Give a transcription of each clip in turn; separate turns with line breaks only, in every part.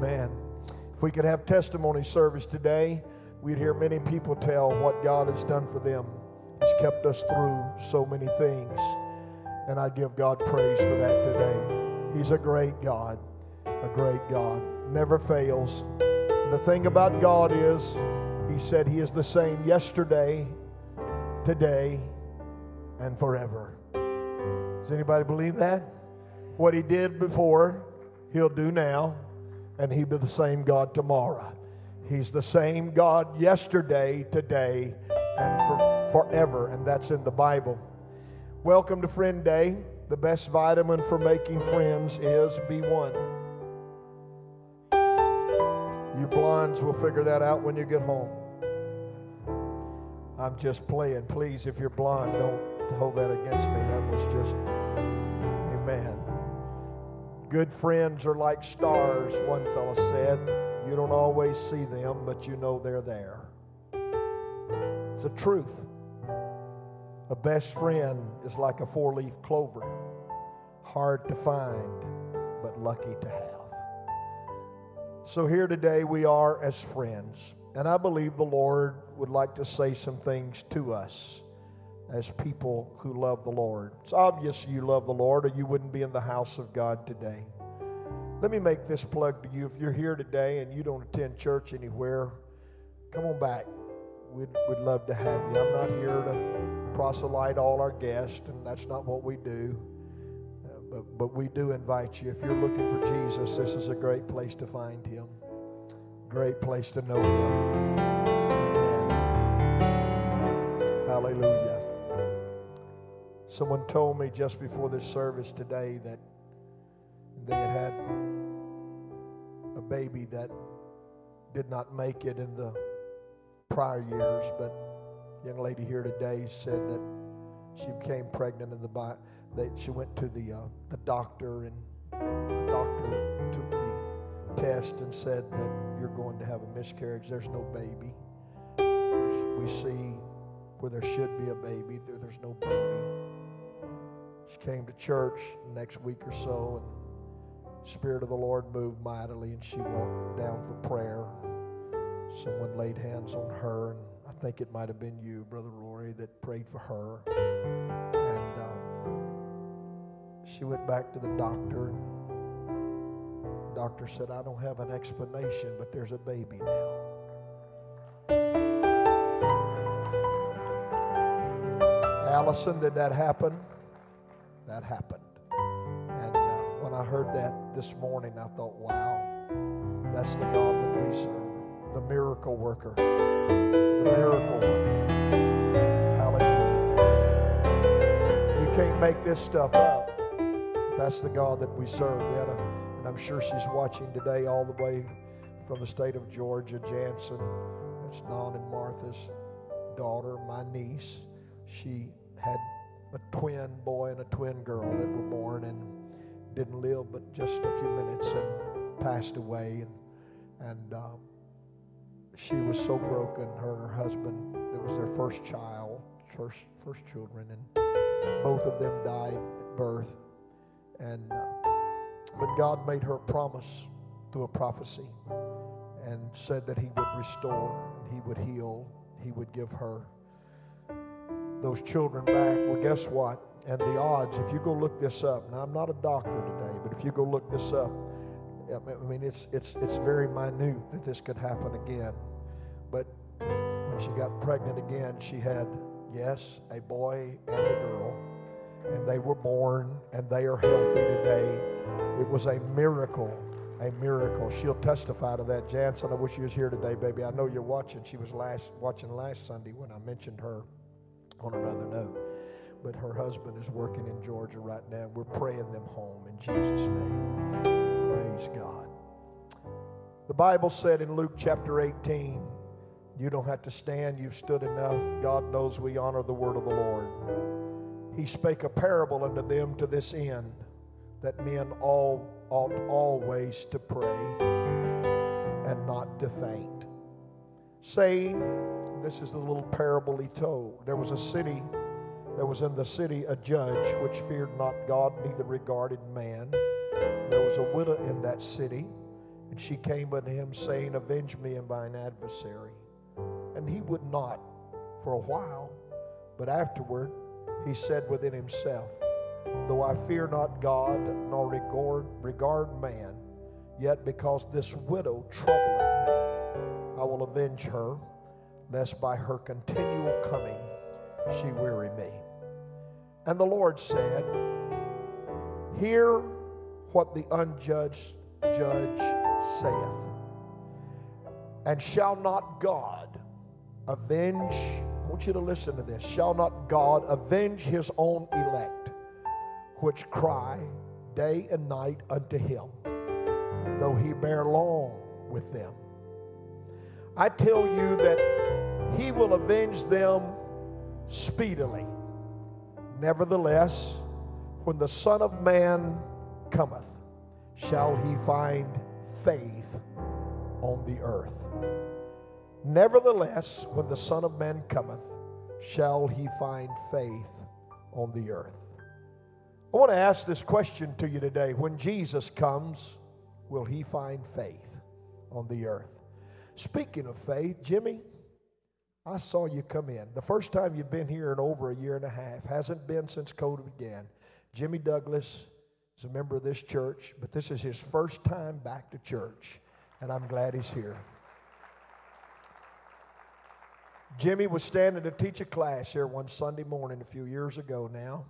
Man, if we could have testimony service today, we'd hear many people tell what God has done for them. He's kept us through so many things. And I give God praise for that today. He's a great God, a great God. Never fails. The thing about God is, He said He is the same yesterday, today, and forever. Does anybody believe that? What He did before, He'll do now and He'll be the same God tomorrow. He's the same God yesterday, today, and for, forever, and that's in the Bible. Welcome to Friend Day. The best vitamin for making friends is B1. You blondes will figure that out when you get home. I'm just playing. Please, if you're blonde, don't hold that against me. That was just, amen. Good friends are like stars, one fellow said. You don't always see them, but you know they're there. It's a truth. A best friend is like a four leaf clover, hard to find, but lucky to have. So, here today we are as friends, and I believe the Lord would like to say some things to us as people who love the Lord. It's obvious you love the Lord, or you wouldn't be in the house of God today. Let me make this plug to you. If you're here today and you don't attend church anywhere, come on back. We'd, we'd love to have you. I'm not here to proselyte all our guests, and that's not what we do. Uh, but, but we do invite you. If you're looking for Jesus, this is a great place to find him, great place to know him. Hallelujah. Someone told me just before this service today that they had had a baby that did not make it in the prior years, but young lady here today said that she became pregnant in the that she went to the uh, the doctor and the doctor took the test and said that you're going to have a miscarriage. There's no baby. There's, we see where there should be a baby. There, there's no baby. She came to church next week or so, and Spirit of the Lord moved mightily, and she walked down for prayer. Someone laid hands on her, and I think it might have been you, Brother Rory, that prayed for her. And um, she went back to the doctor. The doctor said, I don't have an explanation, but there's a baby now. Allison, did that happen? That happened. And uh, when I heard that this morning, I thought, wow, that's the God that we serve, the miracle worker. The miracle worker. Hallelujah. You can't make this stuff up. That's the God that we serve. We had a, and I'm sure she's watching today all the way from the state of Georgia, Jansen. That's Don and Martha's daughter, my niece. She had a twin boy and a twin girl that were born and didn't live but just a few minutes and passed away. And, and um, she was so broken, her and her husband. It was their first child, first, first children, and both of them died at birth. And, uh, but God made her promise through a prophecy and said that He would restore, He would heal, He would give her those children back. Well, guess what? And the odds, if you go look this up, now I'm not a doctor today, but if you go look this up, I mean, it's, it's, it's very minute that this could happen again. But when she got pregnant again, she had, yes, a boy and a girl, and they were born and they are healthy today. It was a miracle, a miracle. She'll testify to that. Jansen, I wish you was here today, baby. I know you're watching. She was last watching last Sunday when I mentioned her on another note. But her husband is working in Georgia right now. We're praying them home in Jesus' name. Praise God. The Bible said in Luke chapter 18, you don't have to stand, you've stood enough. God knows we honor the word of the Lord. He spake a parable unto them to this end, that men all ought always to pray and not to faint, saying, this is the little parable he told. There was a city, there was in the city a judge which feared not God, neither regarded man. There was a widow in that city, And she came unto him, saying, Avenge me and mine adversary. And he would not for a while, but afterward he said within himself, Though I fear not God, nor regard, regard man, yet because this widow troubleth me, I will avenge her, lest by her continual coming she weary me. And the Lord said, Hear what the unjudged judge saith. And shall not God avenge? I want you to listen to this. Shall not God avenge his own elect, which cry day and night unto him, though he bear long with them? I tell you that he will avenge them speedily. Nevertheless, when the Son of Man cometh, shall he find faith on the earth. Nevertheless, when the Son of Man cometh, shall he find faith on the earth. I want to ask this question to you today. When Jesus comes, will he find faith on the earth? Speaking of faith, Jimmy, I saw you come in. The first time you've been here in over a year and a half, hasn't been since COVID began. Jimmy Douglas is a member of this church, but this is his first time back to church, and I'm glad he's here. Jimmy was standing to teach a class here one Sunday morning a few years ago now,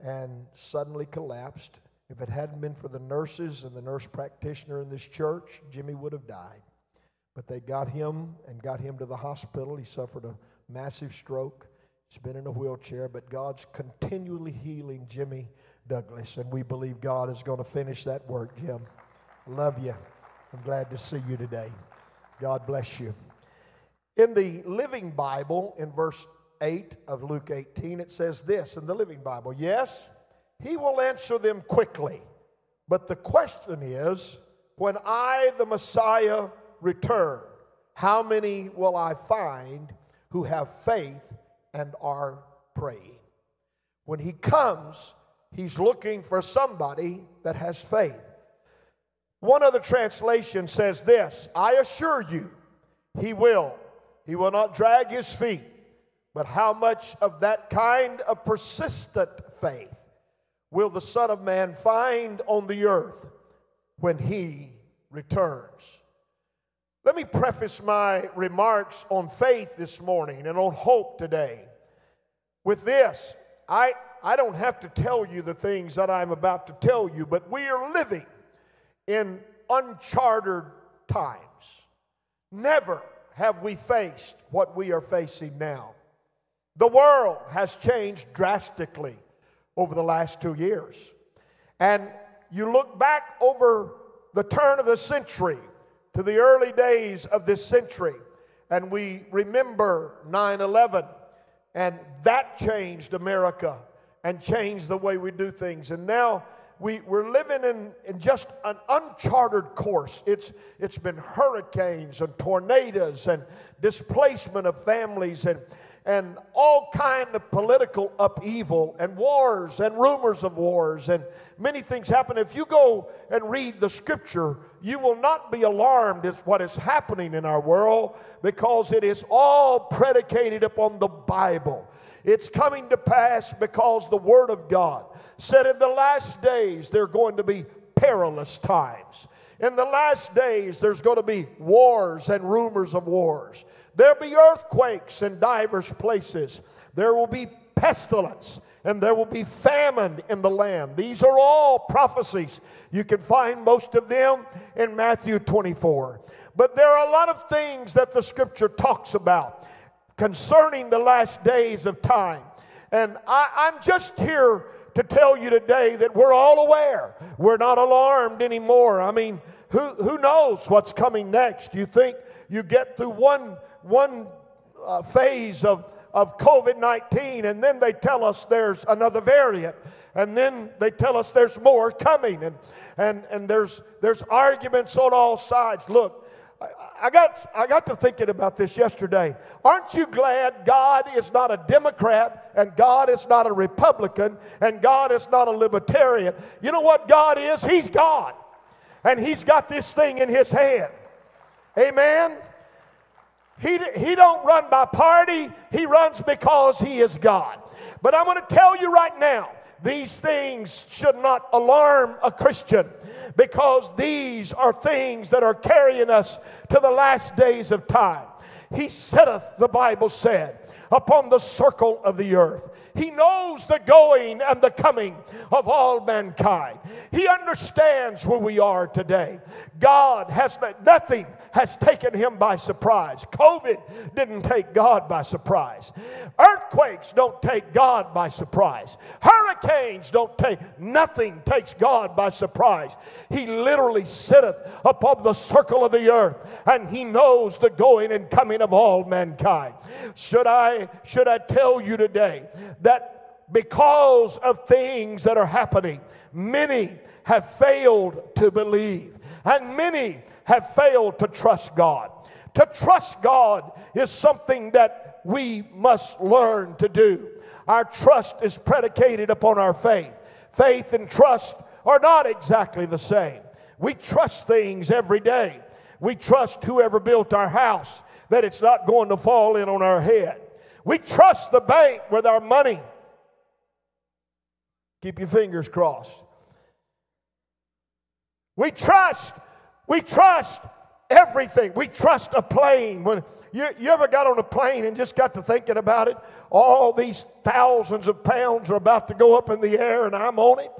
and suddenly collapsed. If it hadn't been for the nurses and the nurse practitioner in this church, Jimmy would have died. But they got him and got him to the hospital. He suffered a massive stroke. He's been in a wheelchair, but God's continually healing Jimmy Douglas, and we believe God is going to finish that work, Jim. Love you. I'm glad to see you today. God bless you. In the Living Bible, in verse 8 of Luke 18, it says this in the Living Bible Yes, he will answer them quickly. But the question is when I, the Messiah, return, how many will I find who have faith and are praying? When he comes, he's looking for somebody that has faith. One other translation says this I assure you, he will. He will not drag his feet. But how much of that kind of persistent faith will the Son of Man find on the earth when he returns? Let me preface my remarks on faith this morning and on hope today with this. I, I don't have to tell you the things that I'm about to tell you, but we are living in uncharted times. Never have we faced what we are facing now. The world has changed drastically over the last two years. And you look back over the turn of the century to the early days of this century, and we remember 9 11, and that changed America and changed the way we do things. And now we, we're living in, in just an uncharted course. It's, it's been hurricanes and tornadoes and displacement of families and and all kind of political upheaval and wars and rumors of wars and many things happen. If you go and read the scripture you will not be alarmed at what is happening in our world because it is all predicated upon the bible. It's coming to pass because the word of god said in the last days there are going to be perilous times. In the last days there's going to be wars and rumors of wars There'll be earthquakes in divers places. There will be pestilence and there will be famine in the land. These are all prophecies. You can find most of them in Matthew 24. But there are a lot of things that the scripture talks about concerning the last days of time. And I, am just here to tell you today that we're all aware. We're not alarmed anymore. I mean, who, who knows what's coming next? You think you get through one one uh, phase of, of COVID 19, and then they tell us there's another variant, and then they tell us there's more coming, and, and, and there's, there's arguments on all sides. Look, I got, I got to thinking about this yesterday. Aren't you glad God is not a Democrat and God is not a Republican and God is not a libertarian? You know what God is? He's God. and he's got this thing in his hand. Amen. He, he don't run by party, he runs because he is God. But I'm going to tell you right now, these things should not alarm a Christian because these are things that are carrying us to the last days of time. He setteth, the Bible said, upon the circle of the earth. He knows the going and the coming of all mankind. He understands where we are today. God has nothing has taken him by surprise. COVID didn't take God by surprise. Earthquakes don't take God by surprise. Hurricanes don't take nothing takes God by surprise. He literally sitteth upon the circle of the earth and he knows the going and coming of all mankind. Should I should I tell you today that because of things that are happening, many have failed to believe, and many have failed to trust God. To trust God is something that we must learn to do. Our trust is predicated upon our faith. Faith and trust are not exactly the same. We trust things every day. We trust whoever built our house that it's not going to fall in on our head. We trust the bank with our money. Keep your fingers crossed. We trust, we trust everything. We trust a plane. When you, you ever got on a plane and just got to thinking about it? All these thousands of pounds are about to go up in the air and I'm on it.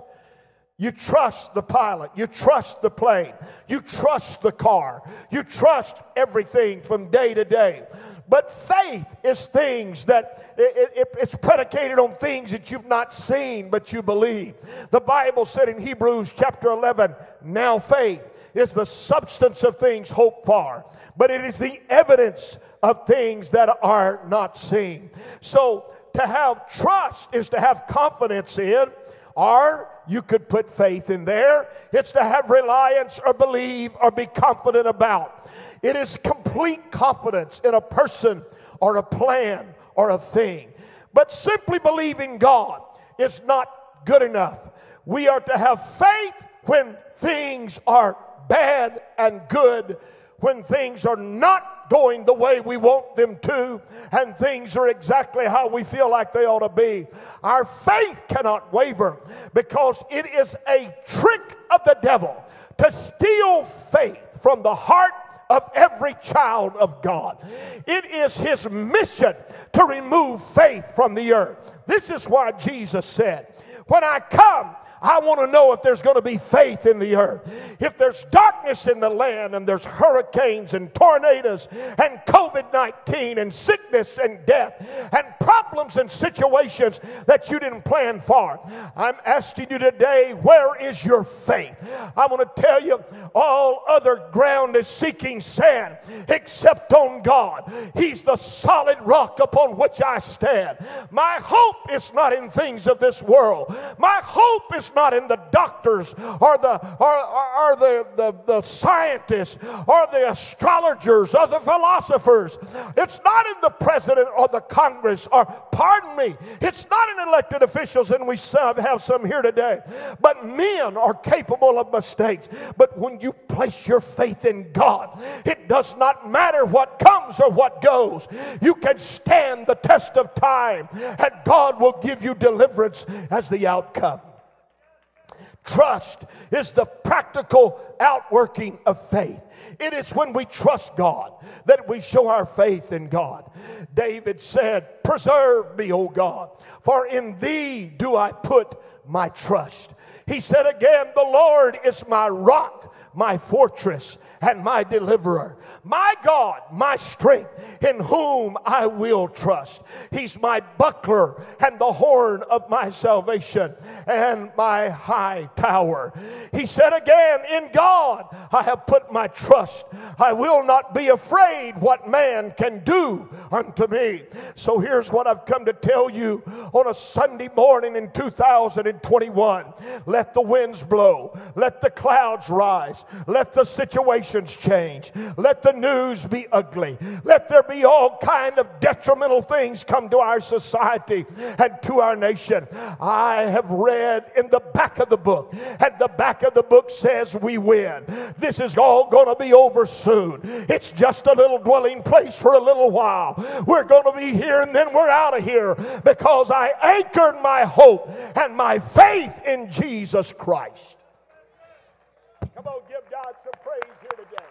You trust the pilot. You trust the plane. You trust the car. You trust everything from day to day. But faith is things that it, it, it's predicated on things that you've not seen, but you believe. The Bible said in Hebrews chapter 11, now faith is the substance of things hoped for, but it is the evidence of things that are not seen. So to have trust is to have confidence in, or you could put faith in there. It's to have reliance or believe or be confident about. It is complete confidence in a person or a plan or a thing. But simply believing God is not good enough. We are to have faith when things are bad and good, when things are not going the way we want them to, and things are exactly how we feel like they ought to be. Our faith cannot waver because it is a trick of the devil to steal faith from the heart of every child of God. It is his mission to remove faith from the earth. This is why Jesus said, When I come, I want to know if there's going to be faith in the earth. If there's darkness in the land and there's hurricanes and tornadoes and COVID 19 and sickness and death and problems and situations that you didn't plan for, I'm asking you today, where is your faith? I'm going to tell you, all other ground is seeking sand except on God. He's the solid rock upon which I stand. My hope is not in things of this world. My hope is not in the doctors or the, or, or, or the, the, the scientists or the astrologers or the philosophers. It's not in the president or the Congress or, pardon me, it's not in elected officials, and we have some here today. But men are capable of mistakes. But when you place your faith in God, it does not matter what comes or what goes. You can stand the test of time, and God will give you deliverance as the outcome. Trust is the practical outworking of faith. It is when we trust God that we show our faith in God. David said, Preserve me, O God, for in thee do I put my trust. He said again, The Lord is my rock, my fortress, and my deliverer my God, my strength, in whom I will trust. He's my buckler and the horn of my salvation and my high tower. He said again, In God I have put my trust. I will not be afraid what man can do unto me. So here's what I've come to tell you on a Sunday morning in 2021. Let the winds blow, let the clouds rise, let the situation change. Let the news be ugly. Let there be all kind of detrimental things come to our society and to our nation. I have read in the back of the book, and the back of the book says we win. This is all going to be over soon. It's just a little dwelling place for a little while. We're going to be here and then we're out of here because I anchored my hope and my faith in Jesus Christ. Come on, give God some praise here today.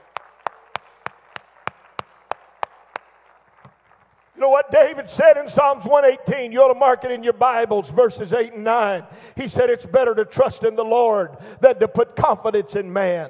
You know what David said in Psalms 118? You ought to mark it in your Bibles, verses 8 and 9. He said, It's better to trust in the Lord than to put confidence in man.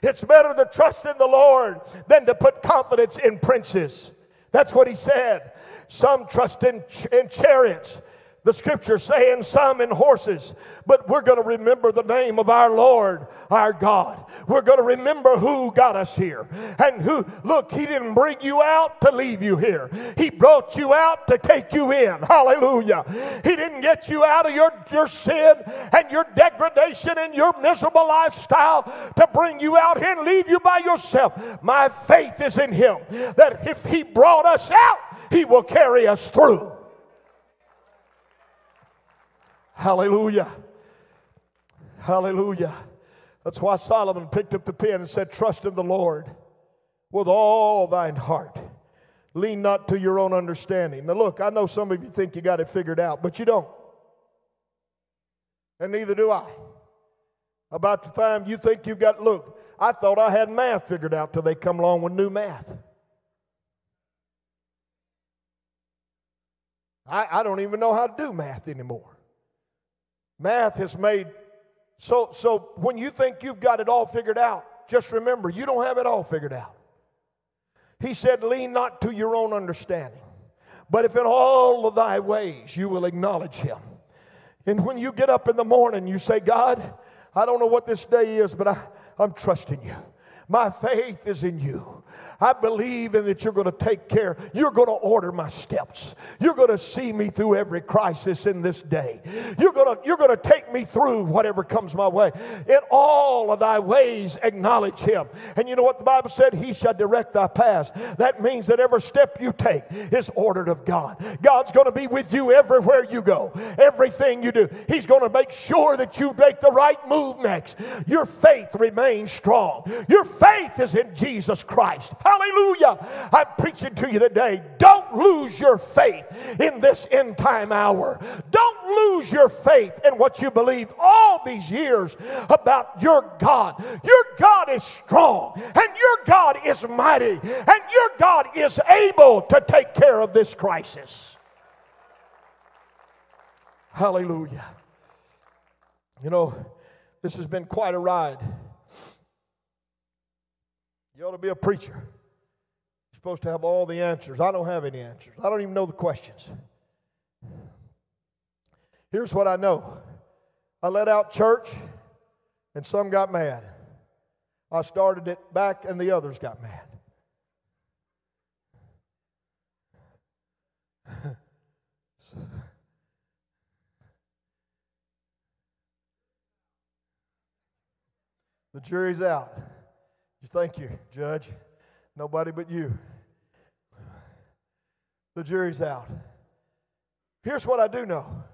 It's better to trust in the Lord than to put confidence in princes. That's what he said. Some trust in, in chariots, the scripture saying some in horses, but we're going to remember the name of our Lord, our God. We're going to remember who got us here. And who, look, He didn't bring you out to leave you here, He brought you out to take you in. Hallelujah. He didn't get you out of your, your sin and your degradation and your miserable lifestyle to bring you out here and leave you by yourself. My faith is in Him that if He brought us out, He will carry us through. Hallelujah. Hallelujah. That's why Solomon picked up the pen and said, Trust in the Lord with all thine heart. Lean not to your own understanding. Now, look, I know some of you think you got it figured out, but you don't. And neither do I. About the time you think you've got, look, I thought I had math figured out till they come along with new math. I, I don't even know how to do math anymore. Math has made so so when you think you've got it all figured out, just remember you don't have it all figured out. He said, Lean not to your own understanding, but if in all of thy ways you will acknowledge him. And when you get up in the morning, you say, God, I don't know what this day is, but I, I'm trusting you. My faith is in you. I believe in that you're going to take care. You're going to order my steps. You're going to see me through every crisis in this day. You're going to, you're going to take me through whatever comes my way. In all of thy ways, acknowledge him. And you know what the Bible said? He shall direct thy paths. That means that every step you take is ordered of God. God's going to be with you everywhere you go, everything you do. He's going to make sure that you make the right move next. Your faith remains strong. Your faith is in Jesus Christ. Hallelujah. I'm preaching to you today. Don't lose your faith in this end time hour. Don't lose your faith in what you believed all these years about your God. Your God is strong and your God is mighty and your God is able to take care of this crisis. Hallelujah. You know, this has been quite a ride. You ought to be a preacher. You're supposed to have all the answers. I don't have any answers. I don't even know the questions. Here's what I know I let out church, and some got mad. I started it back, and the others got mad. the jury's out. Thank you, Judge. Nobody but you. The jury's out. Here's what I do know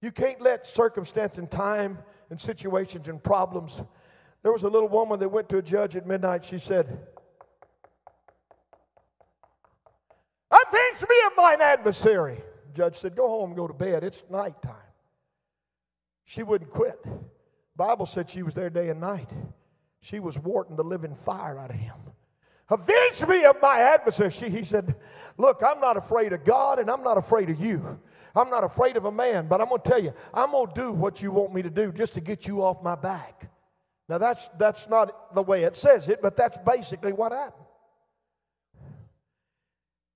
you can't let circumstance and time and situations and problems. There was a little woman that went to a judge at midnight. She said, I Avenge me of mine adversary. The judge said, Go home go to bed. It's nighttime. She wouldn't quit. Bible said she was there day and night. She was warting the living fire out of him. Avenge me of my adversary. She, he said, Look, I'm not afraid of God and I'm not afraid of you. I'm not afraid of a man, but I'm going to tell you, I'm going to do what you want me to do just to get you off my back. Now, that's, that's not the way it says it, but that's basically what happened.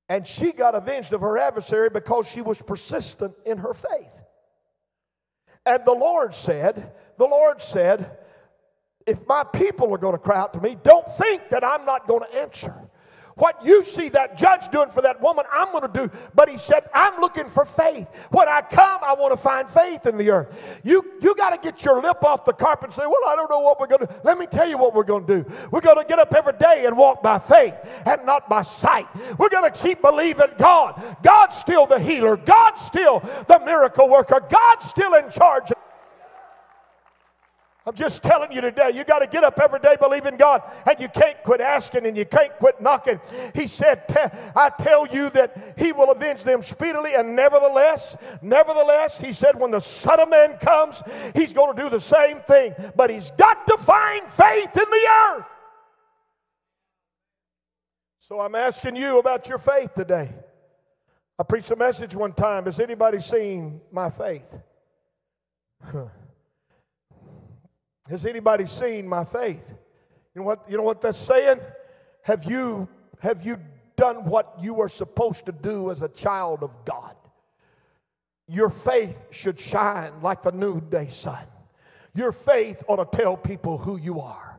And she got avenged of her adversary because she was persistent in her faith. And the Lord said, the Lord said, if my people are going to cry out to me, don't think that I'm not going to answer. What you see that judge doing for that woman, I'm going to do. But he said, I'm looking for faith. When I come, I want to find faith in the earth. You, you got to get your lip off the carpet and say, Well, I don't know what we're going to do. Let me tell you what we're going to do. We're going to get up every day and walk by faith and not by sight. We're going to keep believing God. God's still the healer, God's still the miracle worker, God's still in charge. I'm just telling you today, you got to get up every day believing God, and you can't quit asking and you can't quit knocking. He said, I tell you that He will avenge them speedily, and nevertheless, nevertheless, He said, when the Son of Man comes, He's going to do the same thing, but He's got to find faith in the earth. So I'm asking you about your faith today. I preached a message one time. Has anybody seen my faith? Huh. Has anybody seen my faith? You know what, you know what that's saying? Have you, have you done what you were supposed to do as a child of God? Your faith should shine like the noonday sun. Your faith ought to tell people who you are.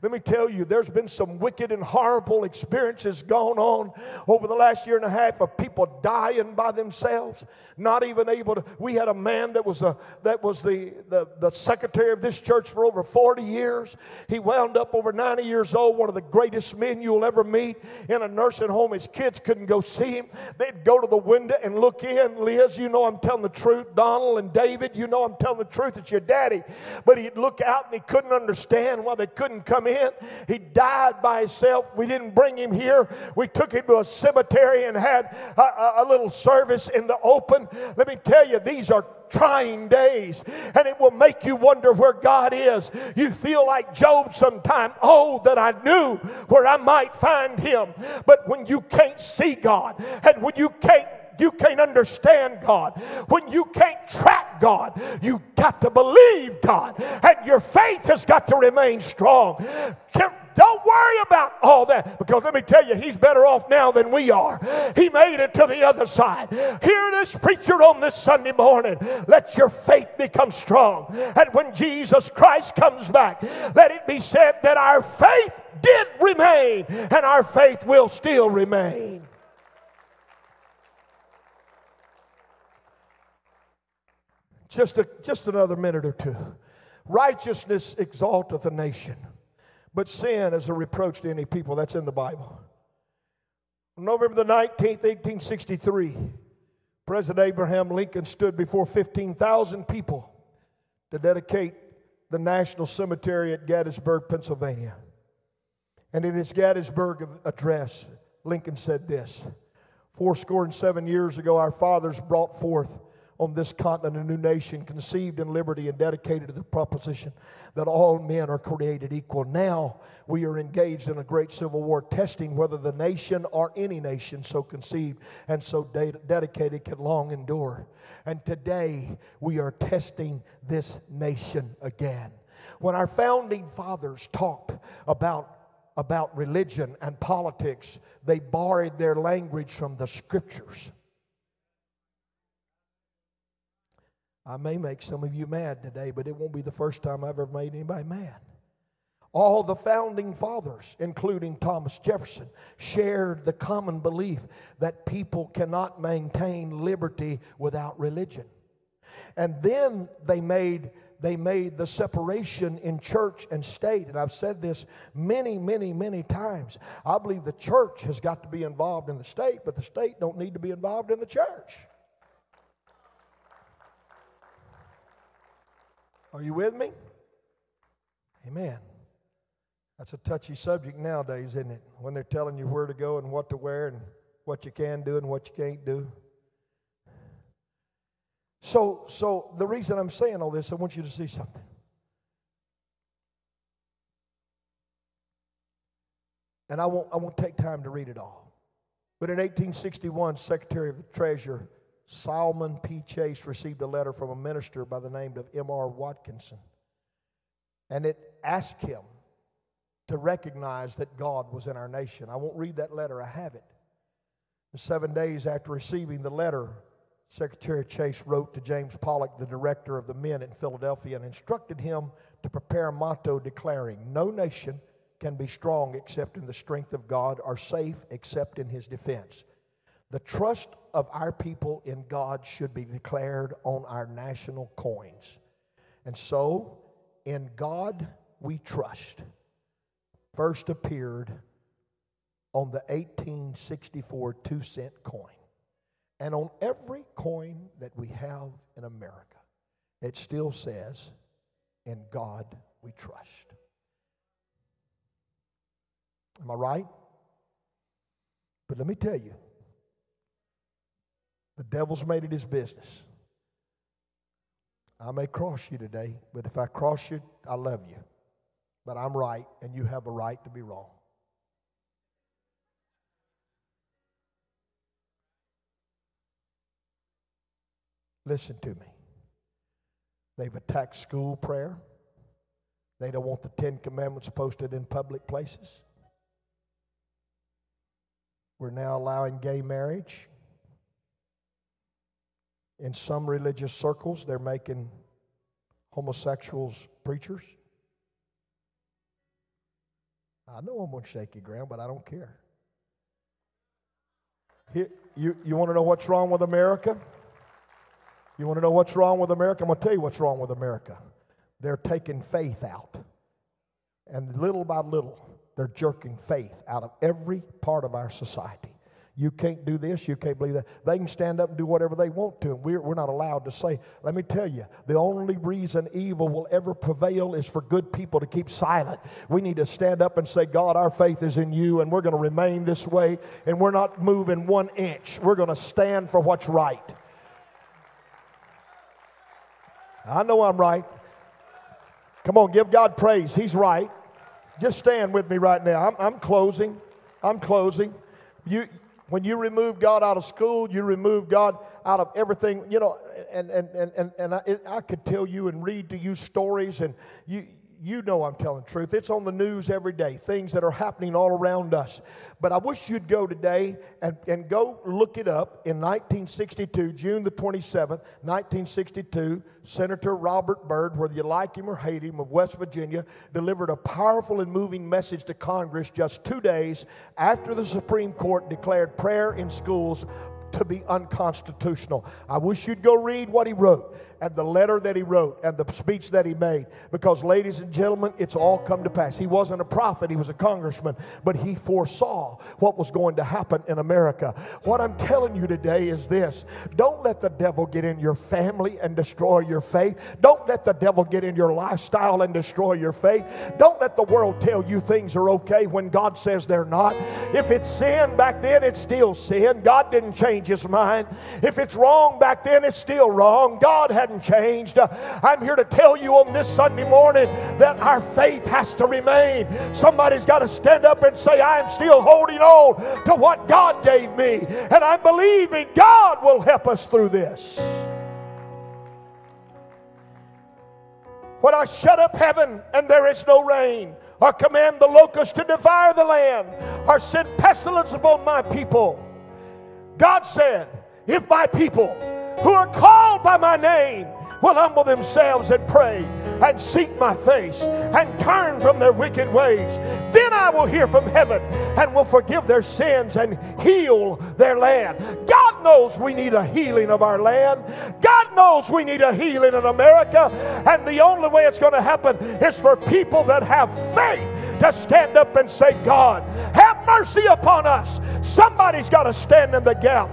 Let me tell you, there's been some wicked and horrible experiences going on over the last year and a half of people dying by themselves, not even able to. We had a man that was a that was the, the, the secretary of this church for over 40 years. He wound up over 90 years old, one of the greatest men you'll ever meet in a nursing home. His kids couldn't go see him. They'd go to the window and look in. Liz, you know I'm telling the truth. Donald and David, you know I'm telling the truth. It's your daddy. But he'd look out and he couldn't understand why they couldn't come in. He died by himself. We didn't bring him here. We took him to a cemetery and had a, a, a little service in the open. Let me tell you, these are trying days and it will make you wonder where God is. You feel like Job sometime. Oh, that I knew where I might find him. But when you can't see God and when you can't you can't understand God, when you can't track God, you got to believe God, and your faith has got to remain strong. Don't worry about all that because let me tell you, he's better off now than we are. He made it to the other side. Hear this preacher on this Sunday morning. Let your faith become strong. And when Jesus Christ comes back, let it be said that our faith did remain and our faith will still remain. Just, a, just another minute or two. Righteousness exalteth a nation, but sin is a reproach to any people. That's in the Bible. November the 19th, 1863, President Abraham Lincoln stood before 15,000 people to dedicate the National Cemetery at Gettysburg, Pennsylvania. And in his Gettysburg address, Lincoln said this Four score and seven years ago, our fathers brought forth on this continent a new nation conceived in liberty and dedicated to the proposition that all men are created equal. Now we are engaged in a great civil war, testing whether the nation or any nation so conceived and so de- dedicated can long endure. And today we are testing this nation again. When our founding fathers talked about about religion and politics, they borrowed their language from the scriptures. I may make some of you mad today, but it won't be the first time I've ever made anybody mad. All the founding fathers, including Thomas Jefferson, shared the common belief that people cannot maintain liberty without religion. And then they made they made the separation in church and state. And I've said this many, many, many times. I believe the church has got to be involved in the state, but the state don't need to be involved in the church. Are you with me? Amen. That's a touchy subject nowadays, isn't it? When they're telling you where to go and what to wear and what you can do and what you can't do. So, so the reason I'm saying all this, I want you to see something. And I won't, I won't take time to read it all. But in 1861, Secretary of the Treasury Salmon P. Chase received a letter from a minister by the name of M.R. Watkinson. And it asked him to recognize that God was in our nation. I won't read that letter, I have it. seven days after receiving the letter, Secretary Chase wrote to James Pollock, the director of the Mint in Philadelphia, and instructed him to prepare a motto declaring, No nation can be strong except in the strength of God, or safe except in his defense. The trust of our people in God should be declared on our national coins. And so, in God we trust, first appeared on the 1864 two cent coin. And on every coin that we have in America, it still says, In God we trust. Am I right? But let me tell you, the devil's made it his business. I may cross you today, but if I cross you, I love you. But I'm right, and you have a right to be wrong. Listen to me. They've attacked school prayer. They don't want the Ten Commandments posted in public places. We're now allowing gay marriage. In some religious circles, they're making homosexuals preachers. I know I'm on shaky ground, but I don't care. You, you want to know what's wrong with America? You want to know what's wrong with America? I'm going to tell you what's wrong with America. They're taking faith out. And little by little, they're jerking faith out of every part of our society. You can't do this, you can't believe that. They can stand up and do whatever they want to, and we're, we're not allowed to say, let me tell you, the only reason evil will ever prevail is for good people to keep silent. We need to stand up and say, God, our faith is in you, and we're going to remain this way, and we're not moving one inch. We're going to stand for what's right. I know I'm right. Come on, give God praise. He's right. Just stand with me right now. I'm, I'm closing. I'm closing. You, when you remove God out of school, you remove God out of everything, you know, and, and, and, and, I, I could tell you and read to you stories, and you, you know I'm telling truth. It's on the news every day, things that are happening all around us. But I wish you'd go today and, and go look it up. In 1962, June the 27th, 1962, Senator Robert Byrd, whether you like him or hate him, of West Virginia, delivered a powerful and moving message to Congress just two days after the Supreme Court declared prayer in schools to be unconstitutional. I wish you'd go read what he wrote and the letter that he wrote and the speech that he made because, ladies and gentlemen, it's all come to pass. He wasn't a prophet, he was a congressman, but he foresaw what was going to happen in America. What I'm telling you today is this don't let the devil get in your family and destroy your faith. Don't let the devil get in your lifestyle and destroy your faith. Don't let the world tell you things are okay when God says they're not. If it's sin back then, it's still sin. God didn't change his mind. If it's wrong back then, it's still wrong. God had hadn't changed. Uh, I'm here to tell you on this Sunday morning that our faith has to remain. Somebody's got to stand up and say, I am still holding on to what God gave me, and I believe in God will help us through this. When I shut up heaven and there is no rain, or command the locusts to devour the land, or send pestilence upon my people, God said, If my people who are called by my name will humble themselves and pray and seek my face and turn from their wicked ways. Then I will hear from heaven and will forgive their sins and heal their land. God knows we need a healing of our land. God knows we need a healing in America. And the only way it's going to happen is for people that have faith to stand up and say, God, have mercy upon us. Somebody's got to stand in the gap.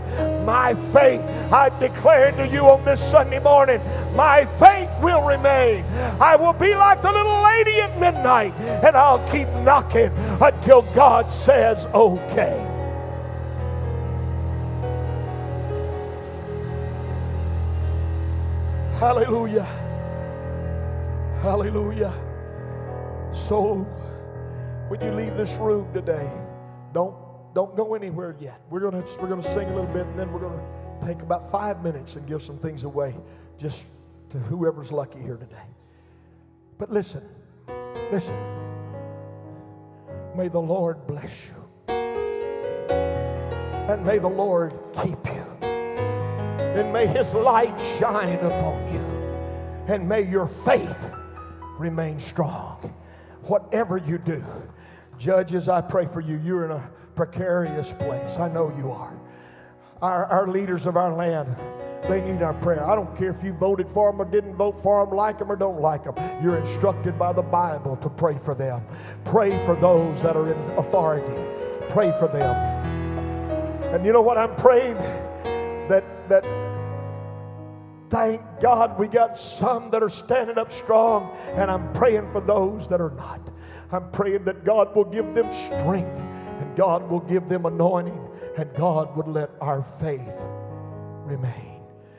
My faith, I declare to you on this Sunday morning, my faith will remain. I will be like the little lady at midnight, and I'll keep knocking until God says, okay. Hallelujah. Hallelujah. So, when you leave this room today, don't don't go anywhere yet. We're gonna we're gonna sing a little bit, and then we're gonna take about five minutes and give some things away, just to whoever's lucky here today. But listen, listen. May the Lord bless you, and may the Lord keep you, and may His light shine upon you, and may your faith remain strong. Whatever you do Judges, I pray for you. You're in a precarious place. I know you are. Our, our leaders of our land, they need our prayer. I don't care if you voted for them or didn't vote for them, like them or don't like them. You're instructed by the Bible to pray for them. Pray for those that are in authority. Pray for them. And you know what I'm praying? That that thank God we got some that are standing up strong, and I'm praying for those that are not. I'm praying that God will give them strength and God will give them anointing and God would let our faith remain.